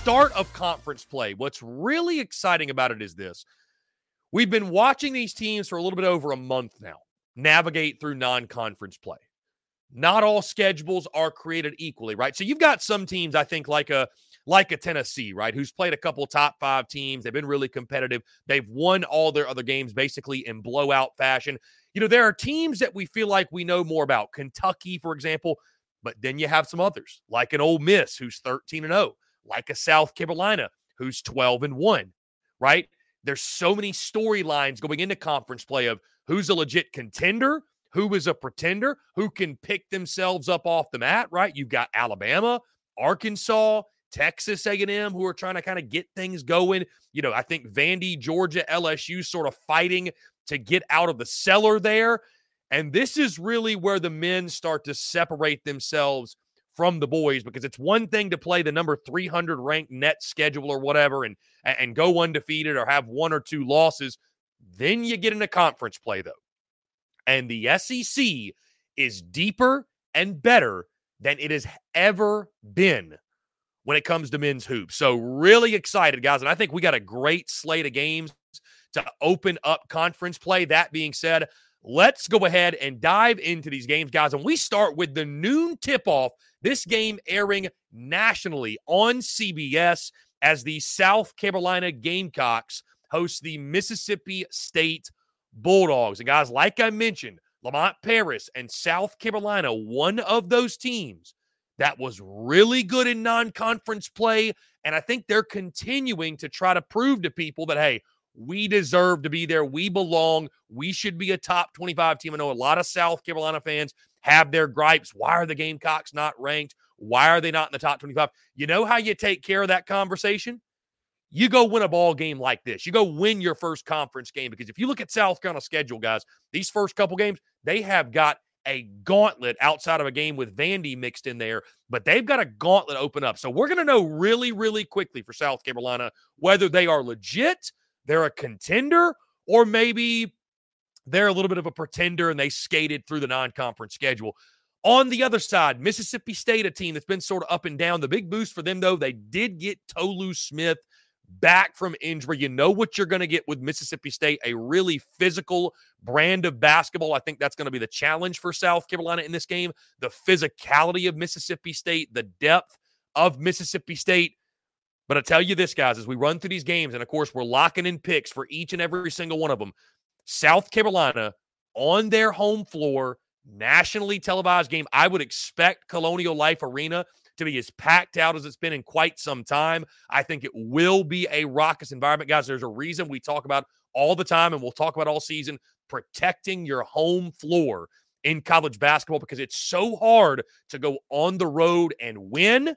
Start of conference play, what's really exciting about it is this. We've been watching these teams for a little bit over a month now navigate through non conference play. Not all schedules are created equally, right? So you've got some teams, I think, like a like a Tennessee, right, who's played a couple top five teams. They've been really competitive. They've won all their other games basically in blowout fashion. You know, there are teams that we feel like we know more about. Kentucky, for example, but then you have some others, like an Ole Miss who's 13 and 0, like a South Carolina who's 12 and 1, right? There's so many storylines going into conference play of who's a legit contender, who is a pretender, who can pick themselves up off the mat, right? You've got Alabama, Arkansas, Texas A&M who are trying to kind of get things going. You know, I think Vandy, Georgia, LSU sort of fighting to get out of the cellar there. And this is really where the men start to separate themselves from the boys because it's one thing to play the number 300 ranked net schedule or whatever and and go undefeated or have one or two losses. Then you get into conference play though. And the SEC is deeper and better than it has ever been when it comes to men's hoops. So really excited guys and I think we got a great slate of games to open up conference play. That being said, let's go ahead and dive into these games, guys. And we start with the noon tip off. This game airing nationally on CBS as the South Carolina Gamecocks host the Mississippi State Bulldogs. And guys, like I mentioned, Lamont Paris and South Carolina, one of those teams that was really good in non conference play. And I think they're continuing to try to prove to people that, hey, we deserve to be there. We belong. We should be a top 25 team. I know a lot of South Carolina fans have their gripes. Why are the Gamecocks not ranked? Why are they not in the top 25? You know how you take care of that conversation? You go win a ball game like this. You go win your first conference game because if you look at South Carolina's schedule, guys, these first couple games, they have got a gauntlet outside of a game with Vandy mixed in there, but they've got a gauntlet open up. So we're going to know really, really quickly for South Carolina whether they are legit, they're a contender, or maybe they're a little bit of a pretender and they skated through the non conference schedule. On the other side, Mississippi State, a team that's been sort of up and down. The big boost for them, though, they did get Tolu Smith back from injury. You know what you're going to get with Mississippi State a really physical brand of basketball. I think that's going to be the challenge for South Carolina in this game. The physicality of Mississippi State, the depth of Mississippi State. But I tell you this, guys, as we run through these games, and of course, we're locking in picks for each and every single one of them. South Carolina on their home floor, nationally televised game. I would expect Colonial Life Arena to be as packed out as it's been in quite some time. I think it will be a raucous environment, guys. There's a reason we talk about all the time, and we'll talk about all season protecting your home floor in college basketball because it's so hard to go on the road and win.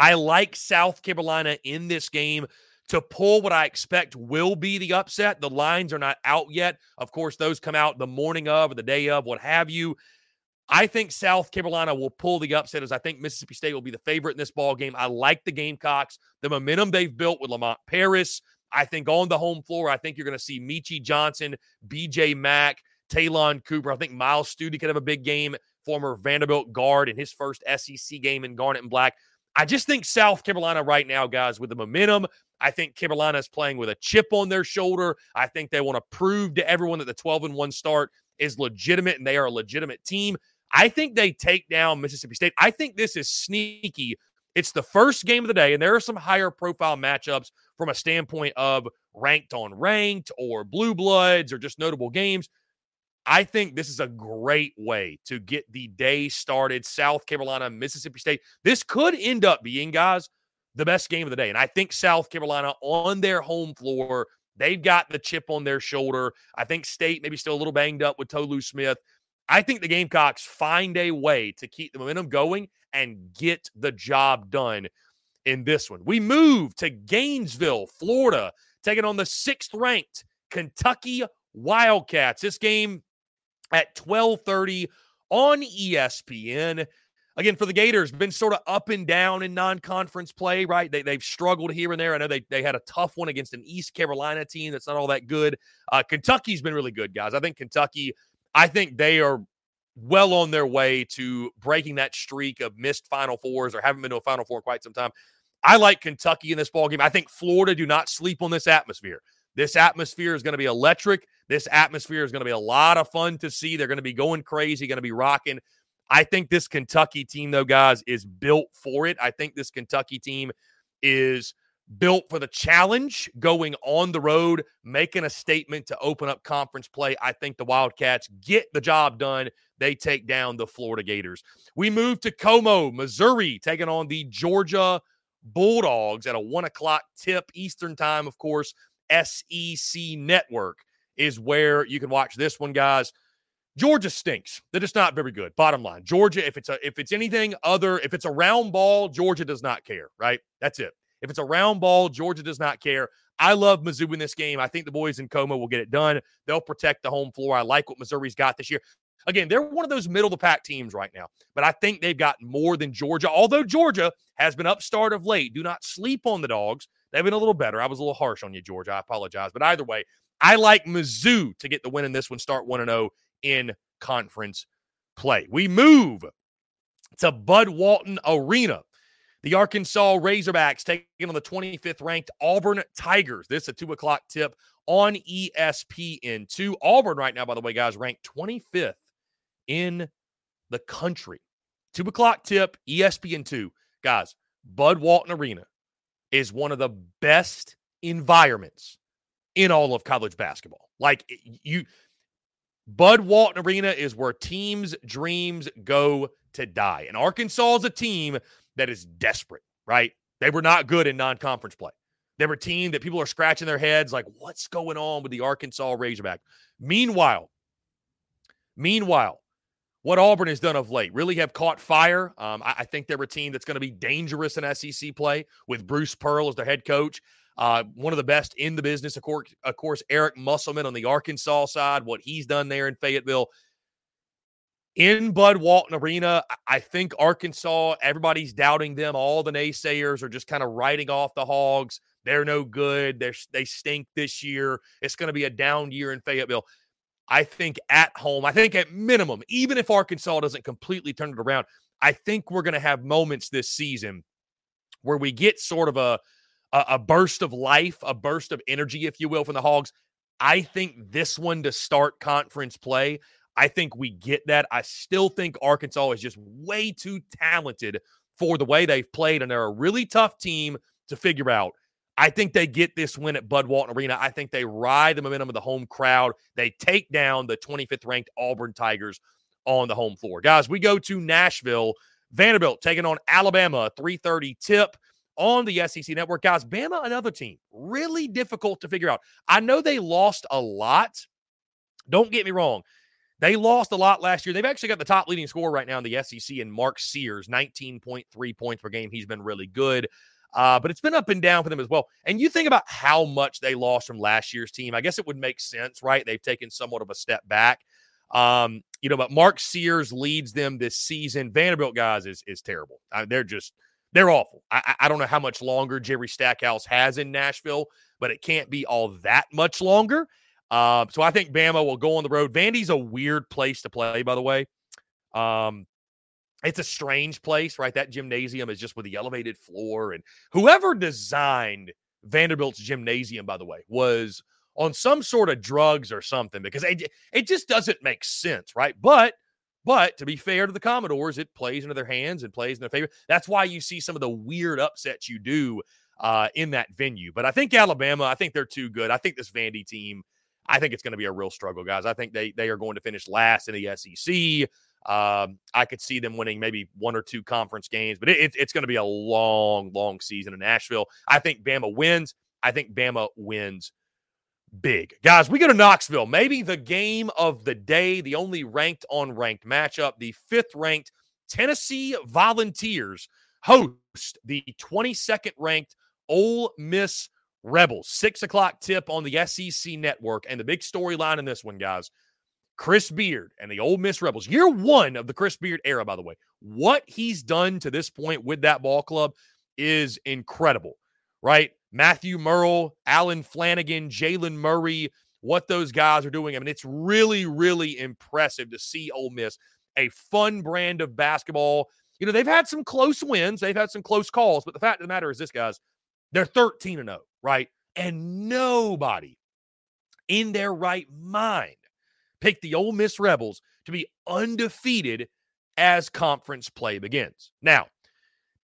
I like South Carolina in this game to pull what I expect will be the upset. The lines are not out yet. Of course, those come out the morning of or the day of, what have you. I think South Carolina will pull the upset as I think Mississippi State will be the favorite in this ball game. I like the Gamecocks, the momentum they've built with Lamont Paris. I think on the home floor, I think you're going to see Meechie Johnson, BJ Mack, Ta'Lon Cooper. I think Myles Stute could have a big game, former Vanderbilt guard in his first SEC game in Garnet and Black. I just think South Carolina right now, guys, with the momentum, I think Carolina is playing with a chip on their shoulder. I think they want to prove to everyone that the 12 and 1 start is legitimate and they are a legitimate team. I think they take down Mississippi State. I think this is sneaky. It's the first game of the day, and there are some higher profile matchups from a standpoint of ranked on ranked or blue bloods or just notable games. I think this is a great way to get the day started. South Carolina, Mississippi State. This could end up being, guys, the best game of the day. And I think South Carolina on their home floor, they've got the chip on their shoulder. I think State maybe still a little banged up with Tolu Smith. I think the Gamecocks find a way to keep the momentum going and get the job done in this one. We move to Gainesville, Florida, taking on the sixth ranked Kentucky Wildcats. This game at 12:30 on ESPN. Again, for the Gators, been sort of up and down in non-conference play, right? They, they've struggled here and there. I know they, they had a tough one against an East Carolina team that's not all that good. Uh, Kentucky's been really good, guys. I think Kentucky, I think they are well on their way to breaking that streak of missed Final Fours or haven't been to a Final Four in quite some time. I like Kentucky in this ball game. I think Florida do not sleep on this atmosphere. This atmosphere is going to be electric. This atmosphere is going to be a lot of fun to see. They're going to be going crazy, going to be rocking. I think this Kentucky team, though, guys, is built for it. I think this Kentucky team is built for the challenge going on the road, making a statement to open up conference play. I think the Wildcats get the job done. They take down the Florida Gators. We move to Como, Missouri, taking on the Georgia Bulldogs at a one o'clock tip Eastern time, of course. SEC Network is where you can watch this one, guys. Georgia stinks. They're just not very good. Bottom line, Georgia. If it's a if it's anything other, if it's a round ball, Georgia does not care. Right? That's it. If it's a round ball, Georgia does not care. I love Mizzou in this game. I think the boys in Como will get it done. They'll protect the home floor. I like what Missouri's got this year. Again, they're one of those middle of the pack teams right now, but I think they've got more than Georgia. Although Georgia has been upstart of late, do not sleep on the dogs. They've been a little better. I was a little harsh on you, Georgia. I apologize. But either way, I like Mizzou to get the win in this one, start 1 0 in conference play. We move to Bud Walton Arena. The Arkansas Razorbacks taking on the 25th ranked Auburn Tigers. This is a two o'clock tip on ESPN2. Auburn, right now, by the way, guys, ranked 25th in the country. Two o'clock tip, ESPN2. Guys, Bud Walton Arena is one of the best environments in all of college basketball. Like you, Bud Walton Arena is where teams' dreams go to die. And Arkansas is a team that is desperate, right? They were not good in non conference play. They were a team that people are scratching their heads like, what's going on with the Arkansas Razorback? Meanwhile, meanwhile, what Auburn has done of late really have caught fire. Um, I, I, think they're a team that's going to be dangerous in SEC play with Bruce Pearl as their head coach. Uh, one of the best in the business, of course, of course, Eric Musselman on the Arkansas side, what he's done there in Fayetteville. In Bud Walton Arena, I think Arkansas, everybody's doubting them. All the naysayers are just kind of writing off the Hogs. They're no good. They're, they stink this year. It's going to be a down year in Fayetteville. I think at home, I think at minimum, even if Arkansas doesn't completely turn it around, I think we're going to have moments this season where we get sort of a, a, a burst of life, a burst of energy, if you will, from the Hogs. I think this one to start conference play, I think we get that. I still think Arkansas is just way too talented for the way they've played, and they're a really tough team to figure out. I think they get this win at Bud Walton Arena. I think they ride the momentum of the home crowd. They take down the 25th ranked Auburn Tigers on the home floor. Guys, we go to Nashville. Vanderbilt taking on Alabama, 3:30 tip on the SEC network. Guys, Bama, another team, really difficult to figure out. I know they lost a lot. Don't get me wrong. They lost a lot last year. They've actually got the top leading scorer right now in the SEC in Mark Sears, 19.3 points per game. He's been really good. Uh, but it's been up and down for them as well. And you think about how much they lost from last year's team. I guess it would make sense, right? They've taken somewhat of a step back. Um, you know, but Mark Sears leads them this season. Vanderbilt guys is is terrible. I they're just they're awful. I, I don't know how much longer Jerry Stackhouse has in Nashville, but it can't be all that much longer. Uh, so I think Bama will go on the road. Vandy's a weird place to play, by the way. Um, it's a strange place, right? That gymnasium is just with the elevated floor. And whoever designed Vanderbilt's gymnasium, by the way, was on some sort of drugs or something because it, it just doesn't make sense, right? But but to be fair to the Commodores, it plays into their hands and plays in their favor. That's why you see some of the weird upsets you do uh, in that venue. But I think Alabama, I think they're too good. I think this Vandy team, I think it's going to be a real struggle, guys. I think they they are going to finish last in the SEC. Um, I could see them winning maybe one or two conference games, but it, it's going to be a long, long season in Nashville. I think Bama wins. I think Bama wins big. Guys, we go to Knoxville. Maybe the game of the day, the only ranked on ranked matchup. The fifth ranked Tennessee Volunteers host the 22nd ranked Ole Miss Rebels. Six o'clock tip on the SEC network. And the big storyline in this one, guys Chris Beard and the Ole Miss Rebels, year one of the Chris Beard era, by the way. What he's done to this point with that ball club is incredible, right? Matthew Murrell, Allen Flanigan, Jaylen Murray, what those guys are doing. I mean, it's really, really impressive to see Ole Miss, a fun brand of basketball. You know, they've had some close wins, they've had some close calls, but the fact of the matter is this, guys, they're 13 and 0, right? And nobody in their right mind picked the Ole Miss Rebels to be undefeated as conference play begins. Now,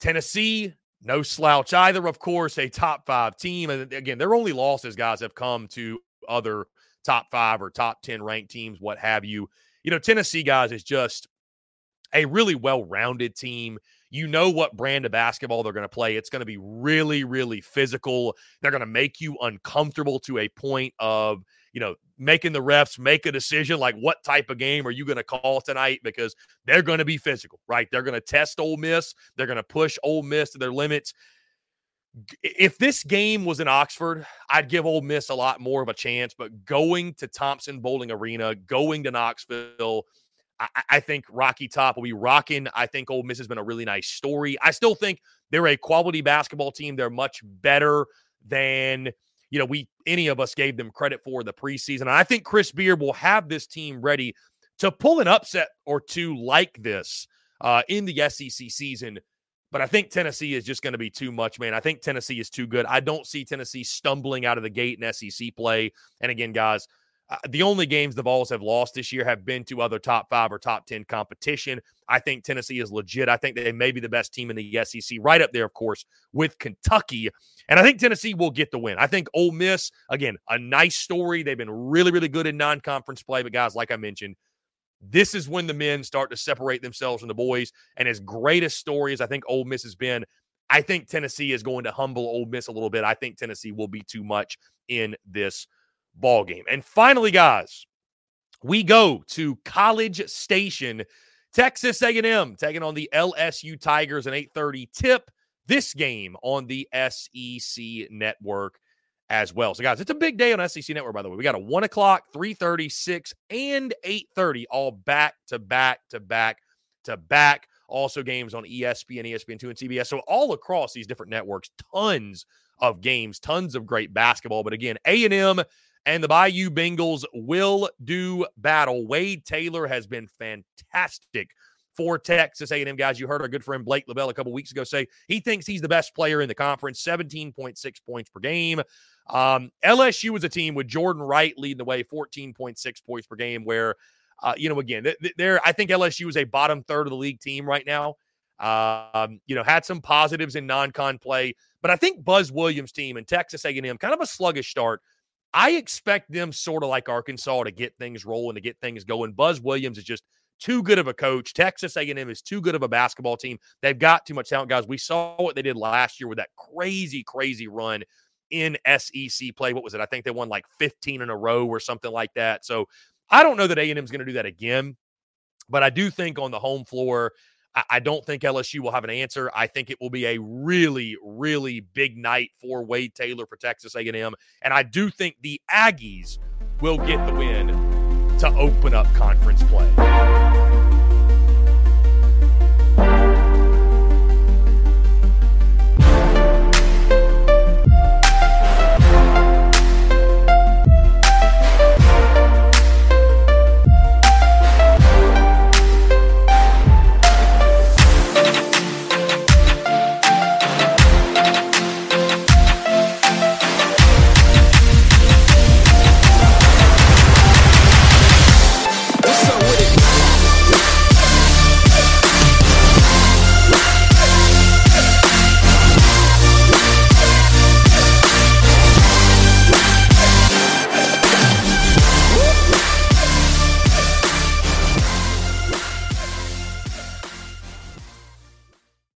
Tennessee, no slouch either, of course, a top five team. And again, their only losses, guys, have come to other top five or top 10 ranked teams, what have you. You know, Tennessee, guys, is just a really well rounded team. You know what brand of basketball they're going to play. It's going to be really, really physical. They're going to make you uncomfortable to a point of, you know, making the refs make a decision like what type of game are you going to call tonight because they're going to be physical, right? They're going to test Ole Miss. They're going to push Ole Miss to their limits. If this game was in Oxford, I'd give Ole Miss a lot more of a chance. But going to Thompson Boling Arena, going to Knoxville, I, I think Rocky Top will be rocking. I think Ole Miss has been a really nice story. I still think they're a quality basketball team. They're much better than you know, we any of us gave them credit for the preseason. And I think Chris Beard will have this team ready to pull an upset or two like this uh, in the SEC season. But I think Tennessee is just going to be too much, man. I think Tennessee is too good. I don't see Tennessee stumbling out of the gate in SEC play. And again, guys, uh, the only games the Vols have lost this year have been to other top five or top 10 competition. I think Tennessee is legit. I think they may be the best team in the SEC, right up there, of course, with Kentucky. And I think Tennessee will get the win. I think Ole Miss, again, a nice story. They've been really, really good in non conference play. But, guys, like I mentioned, this is when the men start to separate themselves from the boys. And as great a story as I think Ole Miss has been, I think Tennessee is going to humble Ole Miss a little bit. I think Tennessee will be too much in this ball game. And finally, guys, we go to College Station, Texas A&M taking on the LSU Tigers an 8:30 tip. This game on the SEC network as well. So, guys, it's a big day on SEC Network, by the way. We got a one o'clock, three thirty, six, and 8:30, all back to back to back to back. Also, games on ESPN, ESPN2, and CBS. So, all across these different networks, tons of games, tons of great basketball. But again, A&M and the Bayou Bengals will do battle. Wade Taylor has been fantastic for Texas A&M guys. You heard our good friend Blake LaBelle a couple weeks ago say he thinks he's the best player in the conference, 17.6 points per game. Um, LSU was a team with Jordan Wright leading the way, 14.6 points per game. Where, uh, you know, again, there I think LSU is a bottom third of the league team right now. Um, you know, had some positives in non-con play, but I think Buzz Williams' team and Texas A&M kind of a sluggish start I expect them sort of like Arkansas to get things rolling, to get things going. Buzz Williams is just too good of a coach. Texas A&M is too good of a basketball team. They've got too much talent, guys. We saw what they did last year with that crazy, crazy run in SEC play. What was it? I think they won like 15 in a row or something like that. So I don't know that A&M is going to do that again, but I do think on the home floor I don't think LSU will have an answer. I think it will be a really, really big night for Wade Taylor for Texas A&M, and I do think the Aggies will get the win to open up conference play.